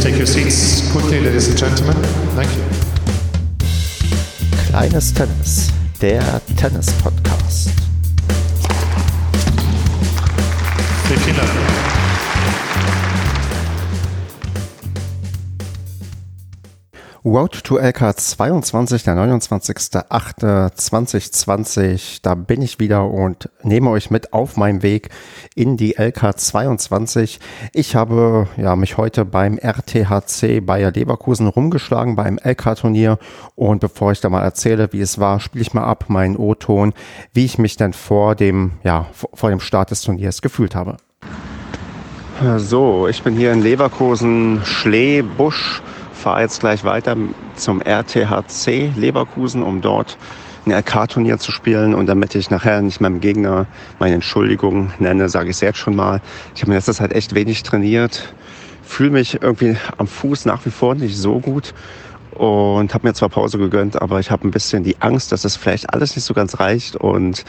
please take your seats quickly, ladies and gentlemen? Thank you. Kleines Tennis, der Tennis-Podcast. Vielen Dank. Road to LK 22, der 29.08.2020. Da bin ich wieder und nehme euch mit auf meinem Weg in die LK 22. Ich habe ja, mich heute beim RTHC Bayer Leverkusen rumgeschlagen beim LK-Turnier. Und bevor ich da mal erzähle, wie es war, spiele ich mal ab meinen O-Ton, wie ich mich denn vor dem, ja, vor dem Start des Turniers gefühlt habe. So, ich bin hier in Leverkusen, Schlee, Busch fahre jetzt gleich weiter zum RTHC Leverkusen, um dort ein RK-Turnier zu spielen. Und damit ich nachher nicht meinem Gegner meine Entschuldigung nenne, sage ich es jetzt schon mal. Ich habe mir letztes halt echt wenig trainiert, fühle mich irgendwie am Fuß nach wie vor nicht so gut und habe mir zwar Pause gegönnt, aber ich habe ein bisschen die Angst, dass das vielleicht alles nicht so ganz reicht und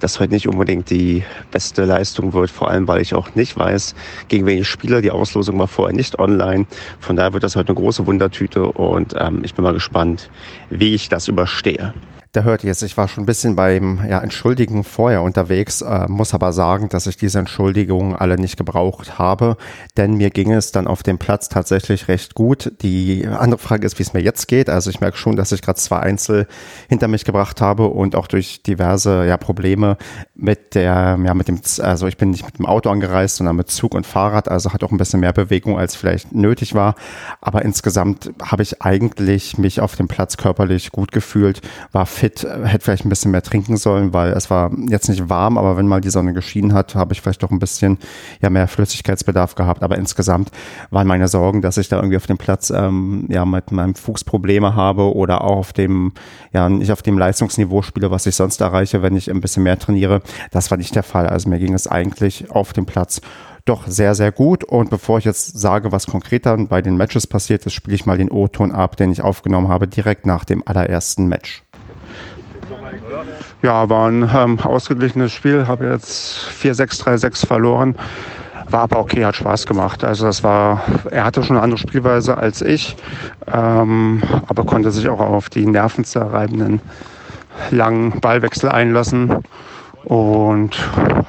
dass heute nicht unbedingt die beste Leistung wird, vor allem weil ich auch nicht weiß, gegen wen ich spiele. Die Auslosung war vorher nicht online, von daher wird das heute eine große Wundertüte und ähm, ich bin mal gespannt, wie ich das überstehe. Da hört jetzt, ich war schon ein bisschen beim ja, Entschuldigen vorher unterwegs, äh, muss aber sagen, dass ich diese Entschuldigungen alle nicht gebraucht habe, denn mir ging es dann auf dem Platz tatsächlich recht gut. Die andere Frage ist, wie es mir jetzt geht. Also ich merke schon, dass ich gerade zwei Einzel hinter mich gebracht habe und auch durch diverse ja, Probleme mit der, ja, mit dem, also ich bin nicht mit dem Auto angereist, sondern mit Zug und Fahrrad, also hat auch ein bisschen mehr Bewegung, als vielleicht nötig war. Aber insgesamt habe ich eigentlich mich auf dem Platz körperlich gut gefühlt, war fit fit, hätte vielleicht ein bisschen mehr trinken sollen, weil es war jetzt nicht warm, aber wenn mal die Sonne geschienen hat, habe ich vielleicht doch ein bisschen ja mehr Flüssigkeitsbedarf gehabt. Aber insgesamt waren meine Sorgen, dass ich da irgendwie auf dem Platz ähm, ja mit meinem Fuß Probleme habe oder auch auf dem ja nicht auf dem Leistungsniveau spiele, was ich sonst erreiche, wenn ich ein bisschen mehr trainiere. Das war nicht der Fall. Also mir ging es eigentlich auf dem Platz doch sehr, sehr gut. Und bevor ich jetzt sage, was konkret dann bei den Matches passiert ist, spiele ich mal den O-Ton ab, den ich aufgenommen habe, direkt nach dem allerersten Match. Ja, war ein ähm, ausgeglichenes Spiel. Habe jetzt 4-6, 3-6 verloren. War aber okay, hat Spaß gemacht. Also das war, er hatte schon eine andere Spielweise als ich, ähm, aber konnte sich auch auf die nervenzerreibenden langen Ballwechsel einlassen und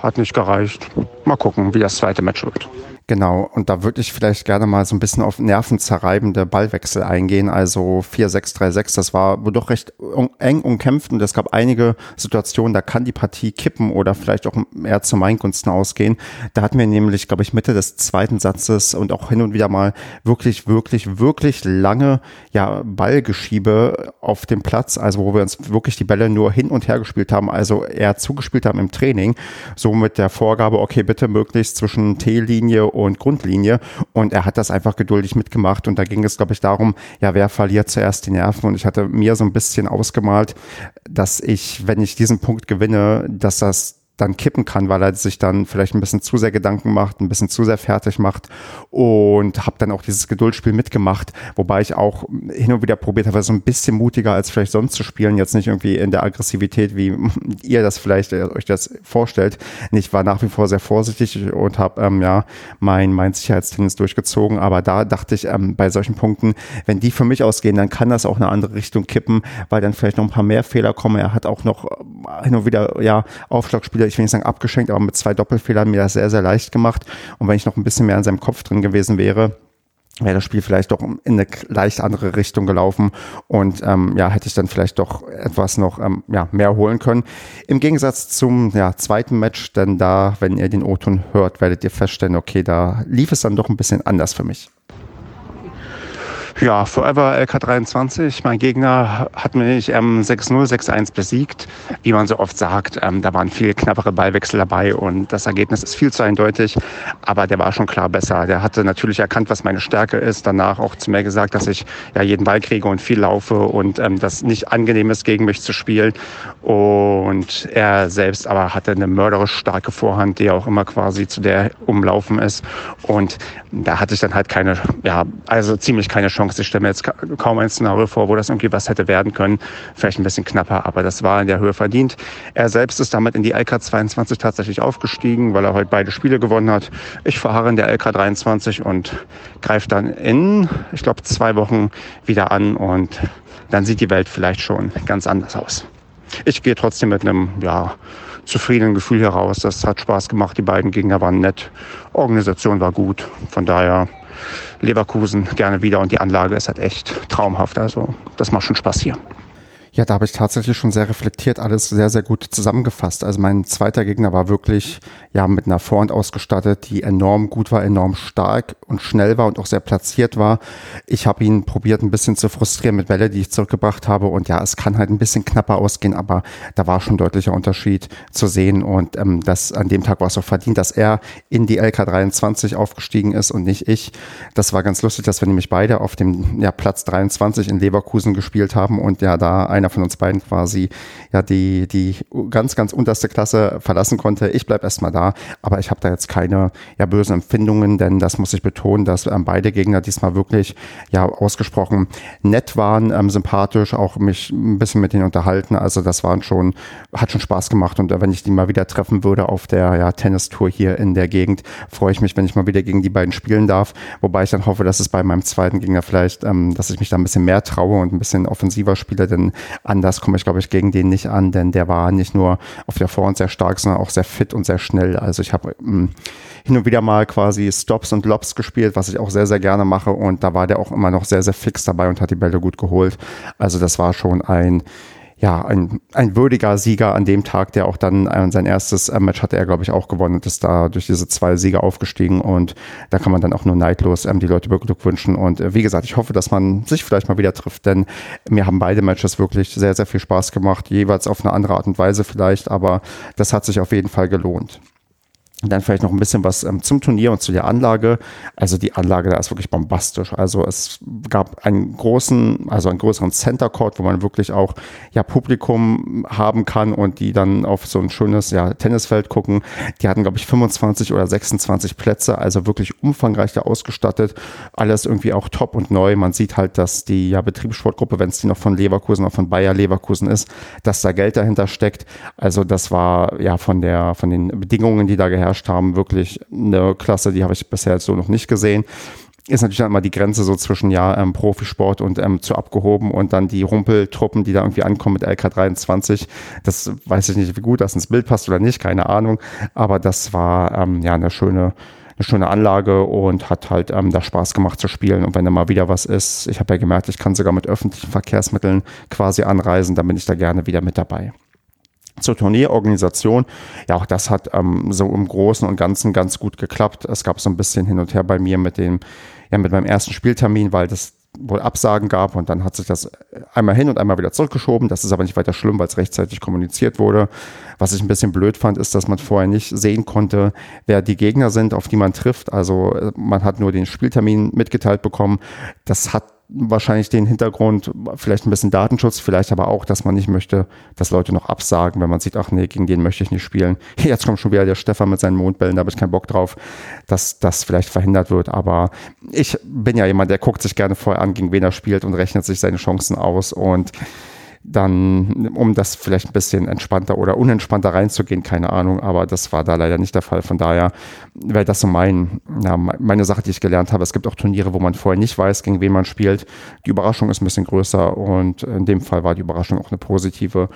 hat nicht gereicht. Mal gucken, wie das zweite Match wird. Genau, und da würde ich vielleicht gerne mal so ein bisschen auf nervenzerreibende Ballwechsel eingehen. Also 4-6-3-6, das war doch recht eng umkämpft und es gab einige Situationen, da kann die Partie kippen oder vielleicht auch eher zu meinen Gunsten ausgehen. Da hatten wir nämlich, glaube ich, Mitte des zweiten Satzes und auch hin und wieder mal wirklich, wirklich, wirklich lange ja, Ballgeschiebe auf dem Platz, also wo wir uns wirklich die Bälle nur hin und her gespielt haben, also eher zugespielt haben im Training, so mit der Vorgabe, okay, bitte möglichst zwischen T-Linie und Grundlinie. Und er hat das einfach geduldig mitgemacht. Und da ging es, glaube ich, darum, ja, wer verliert zuerst die Nerven? Und ich hatte mir so ein bisschen ausgemalt, dass ich, wenn ich diesen Punkt gewinne, dass das dann kippen kann, weil er sich dann vielleicht ein bisschen zu sehr Gedanken macht, ein bisschen zu sehr fertig macht und habe dann auch dieses Geduldsspiel mitgemacht, wobei ich auch hin und wieder probiert habe, so ein bisschen mutiger als vielleicht sonst zu spielen, jetzt nicht irgendwie in der Aggressivität, wie ihr das vielleicht äh, euch das vorstellt. Ich war nach wie vor sehr vorsichtig und habe ähm, ja mein mein Sicherheitstennis durchgezogen, aber da dachte ich ähm, bei solchen Punkten, wenn die für mich ausgehen, dann kann das auch eine andere Richtung kippen, weil dann vielleicht noch ein paar mehr Fehler kommen. Er hat auch noch äh, hin und wieder ja Ich will nicht sagen abgeschenkt, aber mit zwei Doppelfehlern mir das sehr, sehr leicht gemacht. Und wenn ich noch ein bisschen mehr in seinem Kopf drin gewesen wäre, wäre das Spiel vielleicht doch in eine leicht andere Richtung gelaufen und ähm, ja, hätte ich dann vielleicht doch etwas noch ähm, ja, mehr holen können. Im Gegensatz zum ja, zweiten Match, denn da, wenn ihr den O-Ton hört, werdet ihr feststellen, okay, da lief es dann doch ein bisschen anders für mich. Ja, Forever LK23. Mein Gegner hat mich ähm, 6-0, 6-1 besiegt. Wie man so oft sagt, ähm, da waren viel knappere Ballwechsel dabei und das Ergebnis ist viel zu eindeutig. Aber der war schon klar besser. Der hatte natürlich erkannt, was meine Stärke ist. Danach auch zu mir gesagt, dass ich ja jeden Ball kriege und viel laufe und ähm, das nicht angenehm ist, gegen mich zu spielen. Und er selbst aber hatte eine mörderisch starke Vorhand, die auch immer quasi zu der umlaufen ist. Und da hatte ich dann halt keine, ja, also ziemlich keine Chance Chance. Ich stelle mir jetzt kaum ein Szenario vor, wo das irgendwie was hätte werden können. Vielleicht ein bisschen knapper, aber das war in der Höhe verdient. Er selbst ist damit in die LK 22 tatsächlich aufgestiegen, weil er heute beide Spiele gewonnen hat. Ich verharre in der LK 23 und greife dann in, ich glaube, zwei Wochen wieder an und dann sieht die Welt vielleicht schon ganz anders aus. Ich gehe trotzdem mit einem, ja, zufriedenen Gefühl heraus. Das hat Spaß gemacht. Die beiden Gegner waren nett. Organisation war gut. Von daher Leverkusen gerne wieder und die Anlage ist halt echt traumhaft. Also das macht schon Spaß hier. Ja, da habe ich tatsächlich schon sehr reflektiert alles sehr, sehr gut zusammengefasst. Also mein zweiter Gegner war wirklich ja mit einer Vorhand ausgestattet, die enorm gut war, enorm stark und schnell war und auch sehr platziert war. Ich habe ihn probiert ein bisschen zu frustrieren mit Bälle, die ich zurückgebracht habe und ja, es kann halt ein bisschen knapper ausgehen, aber da war schon deutlicher Unterschied zu sehen und ähm, das an dem Tag war es auch verdient, dass er in die LK23 aufgestiegen ist und nicht ich. Das war ganz lustig, dass wir nämlich beide auf dem ja, Platz 23 in Leverkusen gespielt haben und ja da einer einer von uns beiden quasi ja die, die ganz, ganz unterste Klasse verlassen konnte. Ich bleibe erstmal da, aber ich habe da jetzt keine ja, bösen Empfindungen, denn das muss ich betonen, dass ähm, beide Gegner diesmal wirklich ja ausgesprochen nett waren, ähm, sympathisch, auch mich ein bisschen mit denen unterhalten. Also das waren schon, hat schon Spaß gemacht und äh, wenn ich die mal wieder treffen würde auf der ja, Tennistour hier in der Gegend, freue ich mich, wenn ich mal wieder gegen die beiden spielen darf. Wobei ich dann hoffe, dass es bei meinem zweiten Gegner vielleicht, ähm, dass ich mich da ein bisschen mehr traue und ein bisschen offensiver spiele, denn Anders komme ich, glaube ich, gegen den nicht an, denn der war nicht nur auf der Vorhand sehr stark, sondern auch sehr fit und sehr schnell. Also ich habe hm, hin und wieder mal quasi Stops und Lobs gespielt, was ich auch sehr, sehr gerne mache. Und da war der auch immer noch sehr, sehr fix dabei und hat die Bälle gut geholt. Also das war schon ein ja, ein, ein würdiger Sieger an dem Tag, der auch dann äh, sein erstes äh, Match hatte er, glaube ich, auch gewonnen und ist da durch diese zwei Siege aufgestiegen und da kann man dann auch nur neidlos ähm, die Leute beglückwünschen und äh, wie gesagt, ich hoffe, dass man sich vielleicht mal wieder trifft, denn mir haben beide Matches wirklich sehr, sehr viel Spaß gemacht, jeweils auf eine andere Art und Weise vielleicht, aber das hat sich auf jeden Fall gelohnt. Dann vielleicht noch ein bisschen was ähm, zum Turnier und zu der Anlage. Also die Anlage da ist wirklich bombastisch. Also es gab einen großen, also einen größeren Center Court, wo man wirklich auch ja Publikum haben kann und die dann auf so ein schönes ja, Tennisfeld gucken. Die hatten glaube ich 25 oder 26 Plätze, also wirklich umfangreich da ausgestattet. Alles irgendwie auch top und neu. Man sieht halt, dass die ja Betriebssportgruppe, wenn es die noch von Leverkusen oder von Bayer Leverkusen ist, dass da Geld dahinter steckt. Also das war ja von der von den Bedingungen, die da geherrscht beherrscht haben, wirklich eine Klasse, die habe ich bisher jetzt so noch nicht gesehen ist natürlich dann immer die Grenze so zwischen ja ähm, Profisport und ähm, zu abgehoben und dann die Rumpeltruppen, die da irgendwie ankommen mit LK23. Das weiß ich nicht, wie gut das ins Bild passt oder nicht, keine Ahnung. Aber das war ähm, ja eine schöne eine schöne Anlage und hat halt ähm, da Spaß gemacht zu spielen. Und wenn da mal wieder was ist, ich habe ja gemerkt, ich kann sogar mit öffentlichen Verkehrsmitteln quasi anreisen, dann bin ich da gerne wieder mit dabei zur Turnierorganisation. Ja, auch das hat ähm, so im Großen und Ganzen ganz gut geklappt. Es gab so ein bisschen hin und her bei mir mit dem, ja, mit meinem ersten Spieltermin, weil das wohl Absagen gab und dann hat sich das einmal hin und einmal wieder zurückgeschoben. Das ist aber nicht weiter schlimm, weil es rechtzeitig kommuniziert wurde. Was ich ein bisschen blöd fand, ist, dass man vorher nicht sehen konnte, wer die Gegner sind, auf die man trifft. Also äh, man hat nur den Spieltermin mitgeteilt bekommen. Das hat wahrscheinlich den Hintergrund, vielleicht ein bisschen Datenschutz, vielleicht aber auch, dass man nicht möchte, dass Leute noch absagen, wenn man sieht, ach nee, gegen den möchte ich nicht spielen. Jetzt kommt schon wieder der Stefan mit seinen Mondbällen, da habe ich keinen Bock drauf, dass das vielleicht verhindert wird. Aber ich bin ja jemand, der guckt sich gerne vorher an, gegen wen er spielt und rechnet sich seine Chancen aus und dann, um das vielleicht ein bisschen entspannter oder unentspannter reinzugehen, keine Ahnung, aber das war da leider nicht der Fall. Von daher wäre das so mein, ja, meine Sache, die ich gelernt habe. Es gibt auch Turniere, wo man vorher nicht weiß, gegen wen man spielt. Die Überraschung ist ein bisschen größer und in dem Fall war die Überraschung auch eine positive.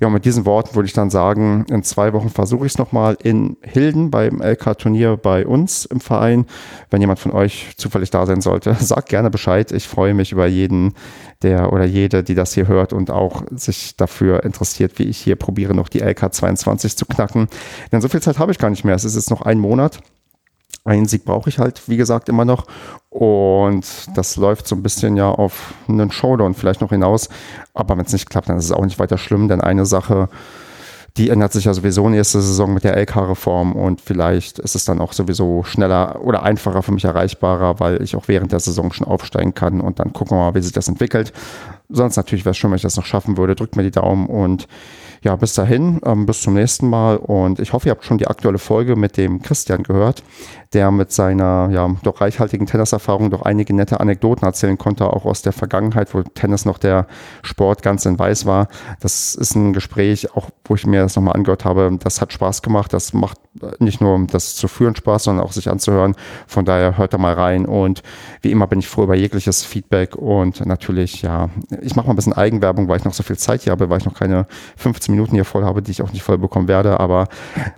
Ja, mit diesen Worten würde ich dann sagen, in zwei Wochen versuche ich es nochmal in Hilden beim LK-Turnier bei uns im Verein. Wenn jemand von euch zufällig da sein sollte, sagt gerne Bescheid. Ich freue mich über jeden, der oder jede, die das hier hört und auch sich dafür interessiert, wie ich hier probiere, noch die LK 22 zu knacken. Denn so viel Zeit habe ich gar nicht mehr. Es ist jetzt noch ein Monat. Einen Sieg brauche ich halt, wie gesagt, immer noch. Und das läuft so ein bisschen ja auf einen Showdown vielleicht noch hinaus. Aber wenn es nicht klappt, dann ist es auch nicht weiter schlimm, denn eine Sache, die ändert sich ja sowieso nächste Saison mit der LK-Reform und vielleicht ist es dann auch sowieso schneller oder einfacher für mich erreichbarer, weil ich auch während der Saison schon aufsteigen kann und dann gucken wir mal, wie sich das entwickelt. Sonst natürlich wäre es schön, wenn ich das noch schaffen würde. Drückt mir die Daumen und ja, bis dahin, ähm, bis zum nächsten Mal und ich hoffe, ihr habt schon die aktuelle Folge mit dem Christian gehört, der mit seiner ja doch reichhaltigen Tenniserfahrung doch einige nette Anekdoten erzählen konnte, auch aus der Vergangenheit, wo Tennis noch der Sport ganz in weiß war. Das ist ein Gespräch, auch wo ich mir das nochmal angehört habe. Das hat Spaß gemacht. Das macht nicht nur das zu führen Spaß, sondern auch sich anzuhören. Von daher hört da mal rein und wie immer bin ich froh über jegliches Feedback und natürlich, ja, ich mache mal ein bisschen Eigenwerbung, weil ich noch so viel Zeit hier habe, weil ich noch keine 15 Minuten hier voll habe, die ich auch nicht voll bekommen werde, aber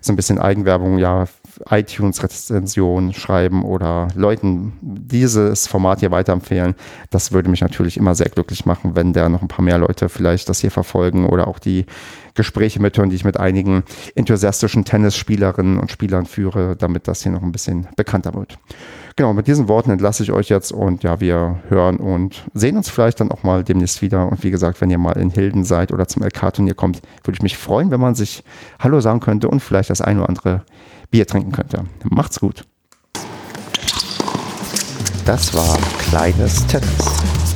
so ein bisschen Eigenwerbung, ja, iTunes-Rezension schreiben oder Leuten dieses Format hier weiterempfehlen. Das würde mich natürlich immer sehr glücklich machen, wenn da noch ein paar mehr Leute vielleicht das hier verfolgen oder auch die Gespräche mithören, die ich mit einigen enthusiastischen Tennisspielerinnen und Spielern führe, damit das hier noch ein bisschen bekannter wird. Genau, mit diesen Worten entlasse ich euch jetzt und ja, wir hören und sehen uns vielleicht dann auch mal demnächst wieder. Und wie gesagt, wenn ihr mal in Hilden seid oder zum LK-Turnier kommt, würde ich mich freuen, wenn man sich Hallo sagen könnte und vielleicht das ein oder andere Bier trinken könnte. Macht's gut. Das war Kleines Tennis